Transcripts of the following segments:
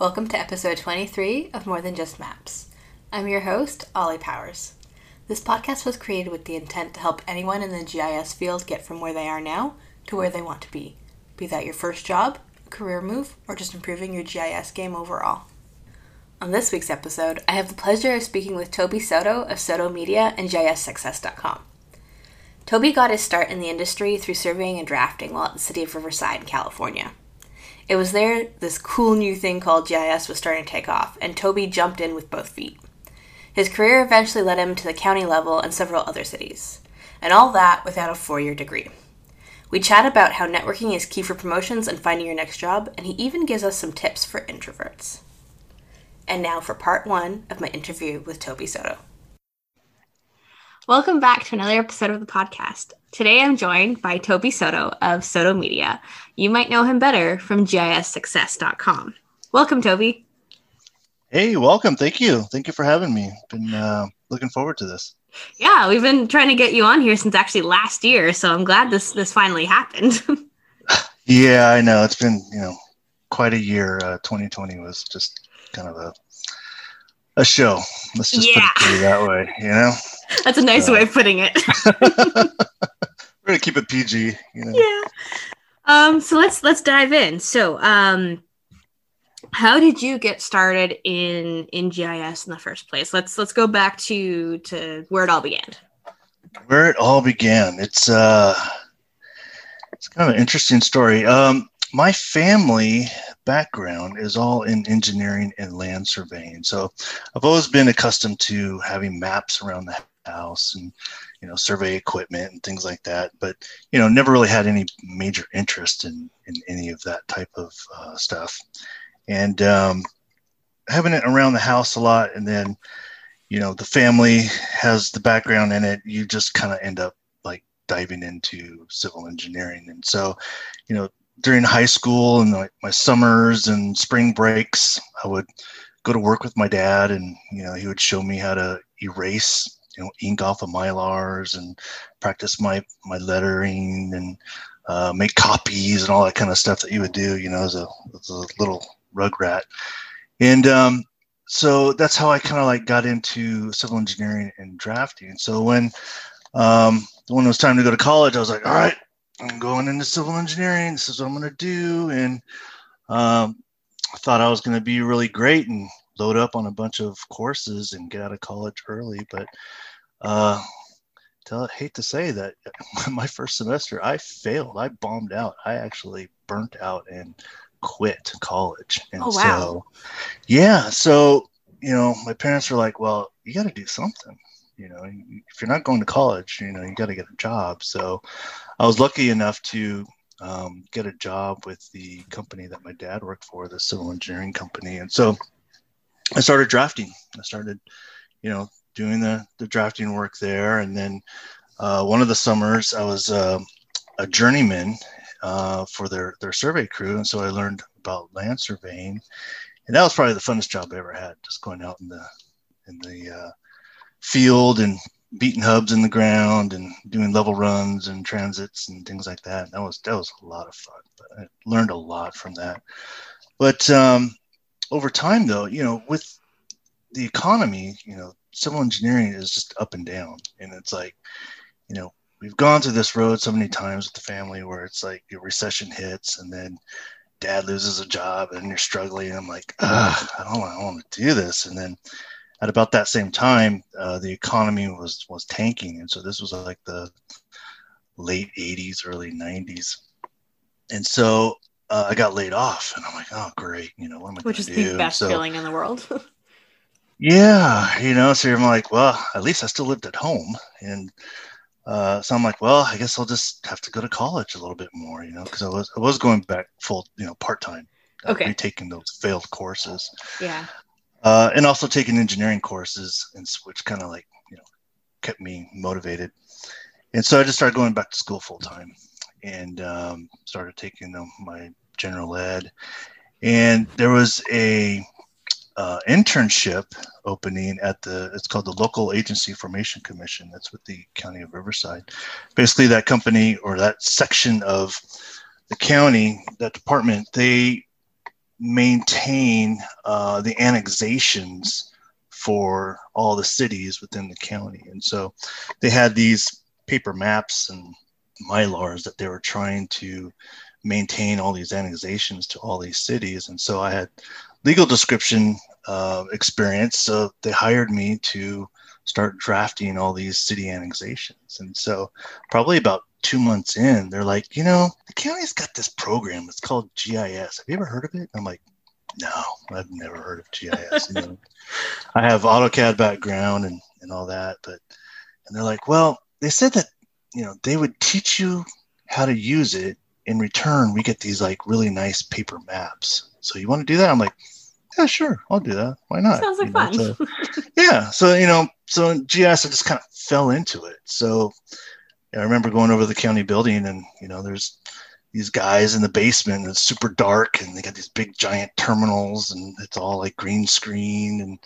Welcome to episode 23 of More Than Just Maps. I'm your host, Ollie Powers. This podcast was created with the intent to help anyone in the GIS field get from where they are now to where they want to be, be that your first job, a career move, or just improving your GIS game overall. On this week's episode, I have the pleasure of speaking with Toby Soto of Soto Media and GISSuccess.com. Toby got his start in the industry through surveying and drafting while at the City of Riverside, California. It was there this cool new thing called GIS was starting to take off, and Toby jumped in with both feet. His career eventually led him to the county level and several other cities, and all that without a four year degree. We chat about how networking is key for promotions and finding your next job, and he even gives us some tips for introverts. And now for part one of my interview with Toby Soto. Welcome back to another episode of the podcast. Today I'm joined by Toby Soto of Soto Media. You might know him better from GISSuccess.com. Welcome, Toby. Hey, welcome. Thank you. Thank you for having me. Been uh, looking forward to this. Yeah, we've been trying to get you on here since actually last year, so I'm glad this this finally happened. yeah, I know. It's been, you know, quite a year. Uh, 2020 was just kind of a a show. Let's just yeah. put it that way, you know? That's a nice uh, way of putting it. we're gonna keep it PG, you know. Yeah. Um, so let's let's dive in. So, um, how did you get started in in GIS in the first place? Let's let's go back to to where it all began. Where it all began. It's uh, it's kind of an interesting story. Um, my family background is all in engineering and land surveying. So I've always been accustomed to having maps around the house and you know survey equipment and things like that. But you know never really had any major interest in in any of that type of uh, stuff. And um, having it around the house a lot and then you know the family has the background in it you just kind of end up like diving into civil engineering. And so you know during high school and my, my summers and spring breaks, I would go to work with my dad, and you know he would show me how to erase, you know, ink off of mylars and practice my my lettering and uh, make copies and all that kind of stuff that you would do, you know, as a, as a little rug rat. And um, so that's how I kind of like got into civil engineering and drafting. So when um, when it was time to go to college, I was like, all right, I'm going into civil engineering. This is what I'm going to do. And um, I thought I was going to be really great and load up on a bunch of courses and get out of college early. But uh, tell, hate to say that my first semester, I failed. I bombed out. I actually burnt out and quit college. And oh, wow. so, yeah. So, you know, my parents were like, well, you got to do something you know if you're not going to college you know you got to get a job so i was lucky enough to um, get a job with the company that my dad worked for the civil engineering company and so i started drafting i started you know doing the, the drafting work there and then uh, one of the summers i was uh, a journeyman uh, for their their survey crew and so i learned about land surveying and that was probably the funnest job i ever had just going out in the in the uh, field and beating hubs in the ground and doing level runs and transits and things like that. That was that was a lot of fun. But I learned a lot from that. But um, over time, though, you know, with the economy, you know, civil engineering is just up and down, and it's like, you know, we've gone through this road so many times with the family where it's like your recession hits and then dad loses a job and you're struggling. And I'm like, I don't, I don't want to do this, and then at about that same time, uh, the economy was was tanking, and so this was like the late '80s, early '90s, and so uh, I got laid off, and I'm like, oh great, you know what am I Which is do? the best so, feeling in the world. yeah, you know, so I'm like, well, at least I still lived at home, and uh, so I'm like, well, I guess I'll just have to go to college a little bit more, you know, because I was I was going back full, you know, part time. Okay. Taking those failed courses. Yeah uh, and also taking engineering courses, and which kind of like you know kept me motivated. And so I just started going back to school full time, and um, started taking um, my general ed. And there was a uh, internship opening at the it's called the local agency formation commission that's with the county of riverside basically that company or that section of the county that department they maintain uh, the annexations for all the cities within the county. And so they had these paper maps and mylars that they were trying to maintain all these annexations to all these cities. And so I had legal description uh, experience. So they hired me to start drafting all these city annexations. And so probably about two months in, they're like, you know, the county's got this program. It's called GIS. Have you ever heard of it? I'm like, no, I've never heard of GIS. you know, I have AutoCAD background and, and all that, but and they're like, well, they said that you know they would teach you how to use it. In return, we get these like really nice paper maps. So you want to do that? I'm like, yeah, sure, I'll do that. Why not? Sounds like you know, fun. so, yeah. So you know, so in GIS, I just kind of fell into it. So I remember going over the county building, and you know, there's these guys in the basement it's super dark and they got these big giant terminals and it's all like green screen and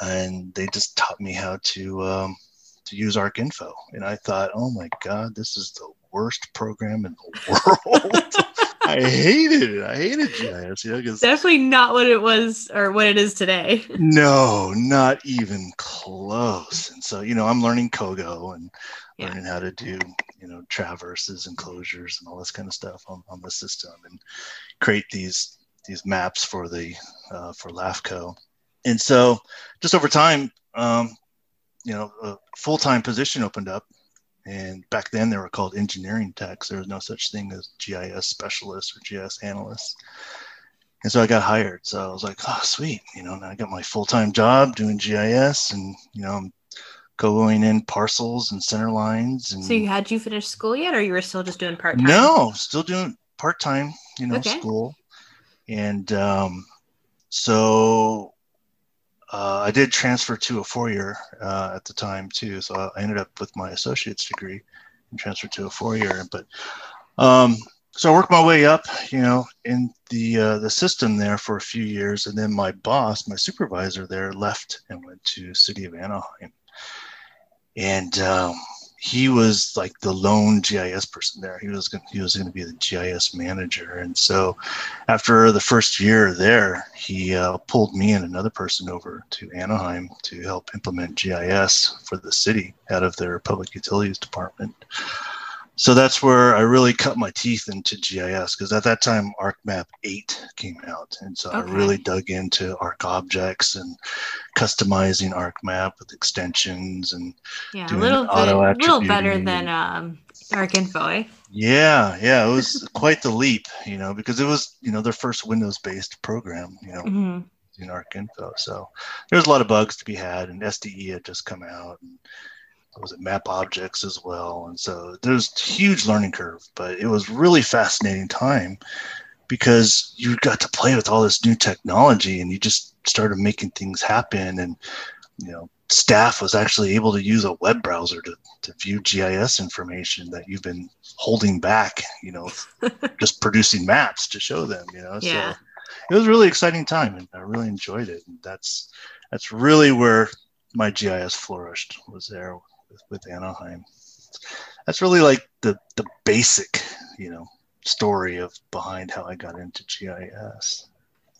and they just taught me how to um, to use ArcInfo and I thought oh my god this is the worst program in the world I hated it I hated GIS you know, Definitely not what it was or what it is today. no not even close and so you know I'm learning COGO and Yeah. learning how to do you know traverses and closures and all this kind of stuff on, on the system and create these these maps for the uh, for LAFCO. And so just over time, um, you know, a full-time position opened up. And back then they were called engineering techs. There was no such thing as GIS specialists or GIS analysts. And so I got hired. So I was like, oh, sweet. You know, now I got my full-time job doing GIS and, you know, I'm going in parcels and center lines and So you had you finished school yet, or you were still just doing part time? no, still doing part time, you know, Okay. school. And um, so I did transfer to a four year uh, at the time too. So I ended up with my associate's degree and transferred to a four year. But um, so I worked my way up, you know, in the uh, the system there for a few years, and then my boss, my supervisor there, left and went to City of Anaheim, and um, he was like the lone GIS person there. He was going he was going to be the GIS manager, and so after the first year there, he uh, pulled me and another person over to Anaheim to help implement GIS for the city out of their public utilities department. So that's where I really cut my teeth into GIS because at that time ArcMap 8 came out. And so Okay. I really dug into Arc objects and customizing ArcMap with extensions and Yeah, a doing little bit, little better than um, Arc Info, eh? Yeah, yeah, it was quite the leap, you know, because it was, you know, their first Windows-based program, you know, hmm in ArcInfo. So there was a lot of bugs to be had, and SDE had just come out, and was it Map Objects as well, and so there's huge learning curve, but it was really fascinating time because you got to play with all this new technology, and you just started making things happen, and you know, staff was actually able to use a web browser to to view GIS information that you've been holding back, you know, just producing maps to show them, you know. Yeah. So it was a really exciting time and I really enjoyed it. And that's that's really where my GIS flourished was there with, Anaheim. That's really like the the basic, you know, story of behind how I got into GIS.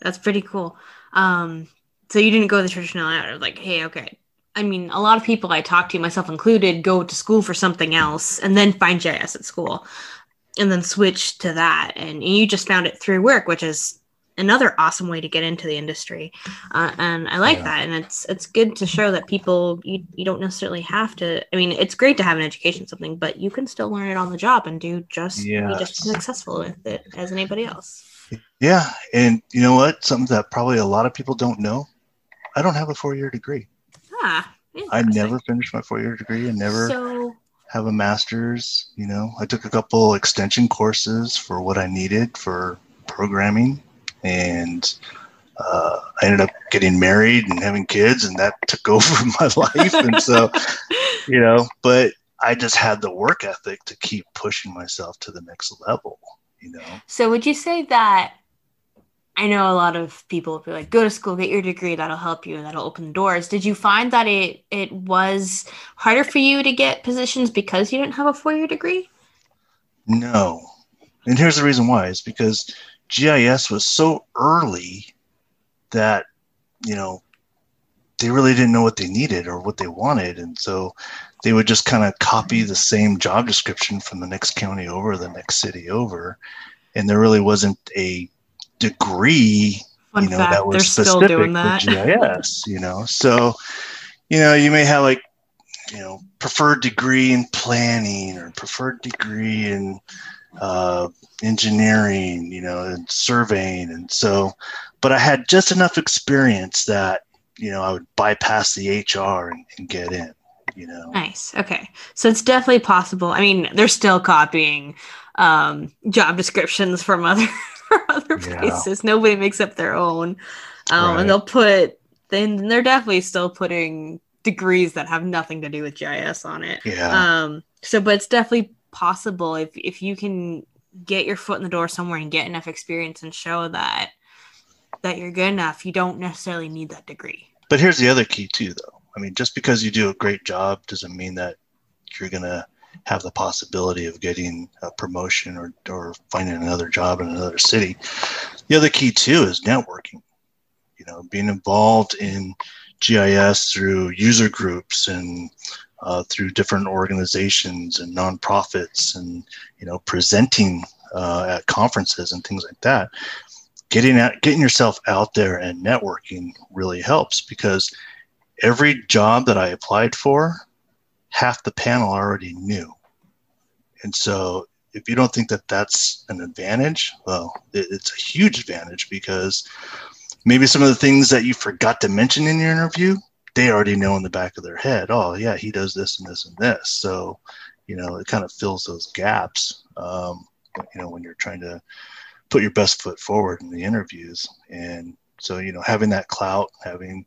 That's pretty cool. Um, so you didn't go the traditional route of like, hey, okay. I mean, a lot of people I talk to, myself included, go to school for something else and then find GIS at school and then switch to that. And you just found it through work, which is another awesome way to get into the industry. Uh, and I like Yeah. that. And it's it's good to show that people you, you don't necessarily have to. I mean, it's great to have an education something, but you can still learn it on the job and do just be just as successful with it as anybody else. Yeah, and you know what? Something that probably a lot of people don't know. I don't have a four-year degree. Ah, I never finished my four-year degree and never So have a master's. You know, I took a couple extension courses for what I needed for programming, and uh, I ended up getting married and having kids, and that took over my life. and so, you know, but I just had the work ethic to keep pushing myself to the next level. You know, So would you say that I know a lot of people be like, go to school, get your degree, that'll help you and that'll open doors. Did you find that it it was harder for you to get positions because you didn't have a four year degree? no. And here's the reason why: is because GIS was so early that, you know, they really didn't know what they needed or what they wanted. And so they would just kind of copy the same job description from the next county over, the next city over. And there really wasn't a degree, Fun you know, fact, that was specific doing for that. GIS, you know. So, you know, you may have like, you know, preferred degree in planning or preferred degree in uh, engineering, you know, and surveying. And so, but I had just enough experience that, you know, I would bypass the HR and, and get in, you know. Nice. Okay. So it's definitely possible. I mean, they're still copying um, job descriptions from other from other Yeah. places. Nobody makes up their own. Um, Right. And they'll put, then they're definitely still putting degrees that have nothing to do with GIS on it. Yeah. Um, so, but it's definitely possible if if you can get your foot in the door somewhere and get enough experience and show that that you're good enough, you don't necessarily need that degree. But here's the other key too, though. I mean, just because you do a great job doesn't mean that you're gonna have the possibility of getting a promotion or or finding another job in another city. The other key too is networking. You know, being involved in GIS through user groups and uh, through different organizations and nonprofits, and you know, presenting uh, at conferences and things like that getting out getting yourself out there and networking really helps because every job that I applied for, half the panel already knew. And so if you don't think that that's an advantage, well, it, it's a huge advantage because maybe some of the things that you forgot to mention in your interview, they already know in the back of their head. Oh, yeah, he does this and this and this. So, you know, it kind of fills those gaps. Um, you know, when you're trying to put your best foot forward in the interviews. And so, you know, having that clout, having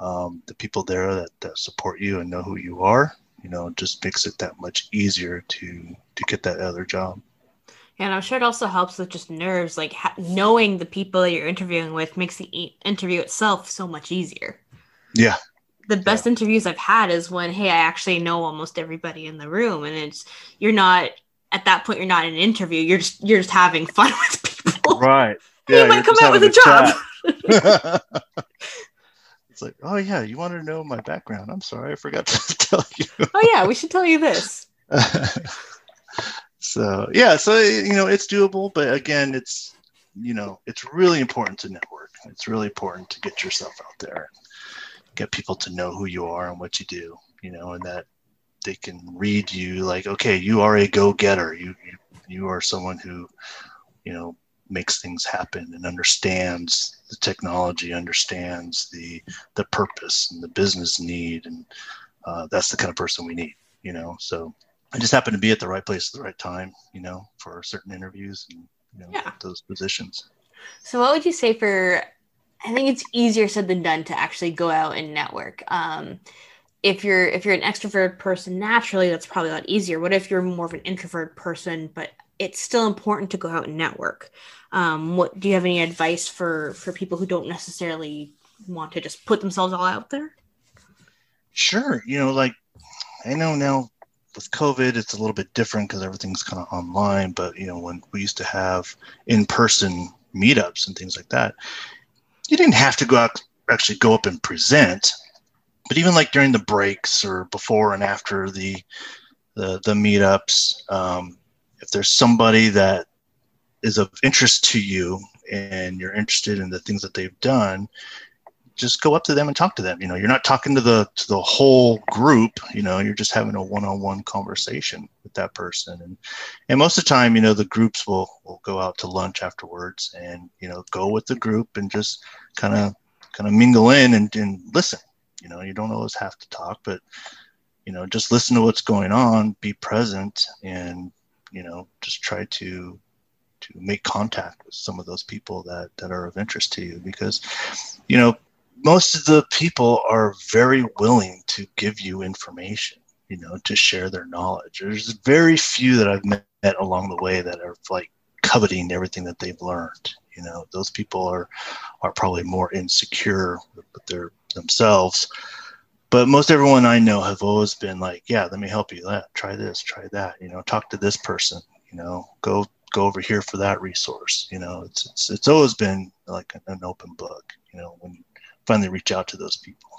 um, the people there that, that support you and know who you are, you know, just makes it that much easier to to get that other job. And I'm sure it also helps with just nerves, like ha- knowing the people that you're interviewing with makes the interview itself so much easier. Yeah, The best interviews I've had is when, hey, I actually know almost everybody in the room, and it's you're not at that point. You're not in an interview. You're just you're just having fun with people. right. Yeah, You might come out with a job. it's like, oh yeah, you want to know my background. I'm sorry, I forgot to tell you. oh yeah, we should tell you this. so yeah so you know it's doable but again it's you know it's really important to network it's really important to get yourself out there get people to know who you are and what you do you know and that they can read you like okay you are a go-getter you you, you are someone who you know makes things happen and understands the technology understands the the purpose and the business need and uh, that's the kind of person we need you know so I just happened to be at the right place at the right time, you know, for certain interviews and you know Yeah. those positions. So, what would you say for? I think it's easier said than done to actually go out and network. Um, if you're if you're an extrovert person naturally, that's probably a lot easier. What if you're more of an introvert person, but it's still important to go out and network? Um, what do you have any advice for for people who don't necessarily want to just put themselves all out there? Sure, you know, like I know now with COVID, it's a little bit different because everything's kind of online. But you know, when we used to have in-person meetups and things like that, you didn't have to go out actually go up and present. But even like during the breaks or before and after the the, the meetups, um, if there's somebody that is of interest to you and you're interested in the things that they've done, just go up to them and talk to them. You know, you're not talking to the to the whole group. You know, you're just having a one-on-one conversation with that person. And and most of the time, you know, the groups will will go out to lunch afterwards and you know go with the group and just kind of kind of mingle in and, and listen. You know, you don't always have to talk, but you know, just listen to what's going on, be present, and you know, just try to to make contact with some of those people that that are of interest to you because you know most of the people are very willing to give you information you know to share their knowledge there's very few that i've met along the way that are like coveting everything that they've learned you know those people are are probably more insecure with their themselves but most everyone i know have always been like yeah let me help you that try this try that you know talk to this person you know go go over here for that resource. You know, it's it's it's always been like an open book. You know, when finally reach out to those people.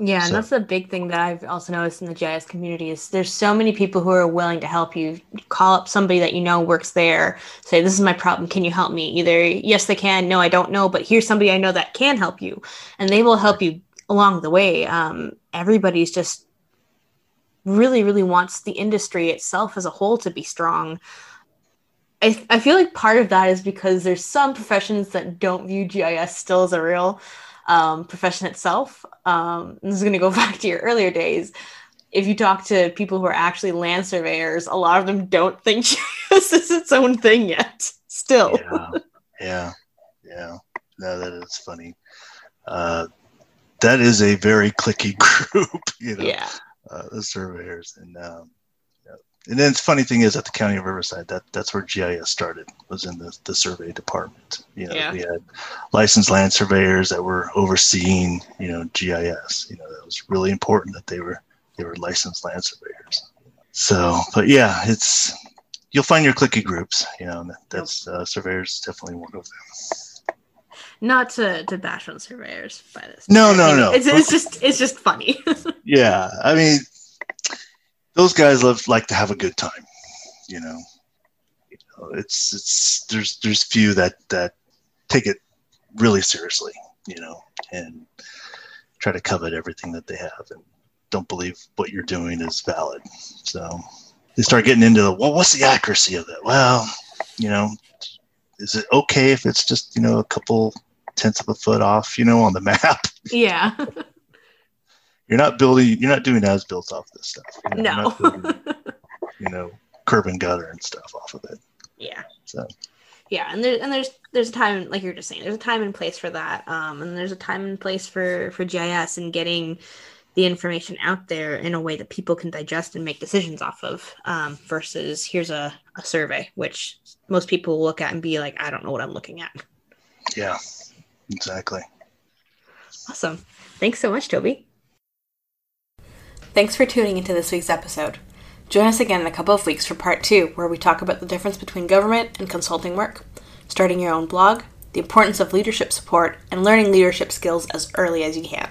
Yeah, and that's the big thing that I've also noticed in the GIS community is there's so many people who are willing to help you. Call up somebody that you know works there, say, This is my problem, can you help me? Either yes they can, no, I don't know, but here's somebody I know that can help you. And they will help you along the way. Um, everybody's just really, really wants the industry itself as a whole to be strong. I, I feel like part of that is because there's some professions that don't view GIS still as a real um, profession itself. Um, this is going to go back to your earlier days. If you talk to people who are actually land surveyors, a lot of them don't think GIS is its own thing yet. Still. Yeah. Yeah. Yeah. No, that is funny. Uh, that is a very cliquey group, you know. Yeah. Uh, the surveyors and um, and then the funny thing is at the county of Riverside, that that's where GIS started was in the, the survey department. You know, yeah. we had licensed land surveyors that were overseeing, you know, GIS. You know, that was really important that they were they were licensed land surveyors. So, but yeah, it's you'll find your cliquey groups. You know, that's uh, surveyors definitely one of them. Not to, to bash on surveyors by this. No, no, no. It's, it's just it's just funny. yeah, I mean, those guys love like to have a good time. You know, it's it's there's there's few that that take it really seriously. You know, and try to covet everything that they have and don't believe what you're doing is valid. So they start getting into the well, what's the accuracy of it? Well, you know, is it okay if it's just you know a couple tenths of a foot off, you know, on the map? Yeah. You're not building you're not doing as built off this stuff you know, no. building, you know curb and gutter and stuff off of it. Yeah. So. Yeah and there and there's there's a time like you're just saying there's a time and place for that um and there's a time and place for for gis and getting the information out there in a way that people can digest and make decisions off of um, versus here's a, a survey which most people will look at and be like i don't know what i'm looking at. Yeah exactly. Awesome. Thanks so much toby Thanks for tuning into this week's episode. Join us again in a couple of weeks for part two, where we talk about the difference between government and consulting work, starting your own blog, the importance of leadership support, and learning leadership skills as early as you can.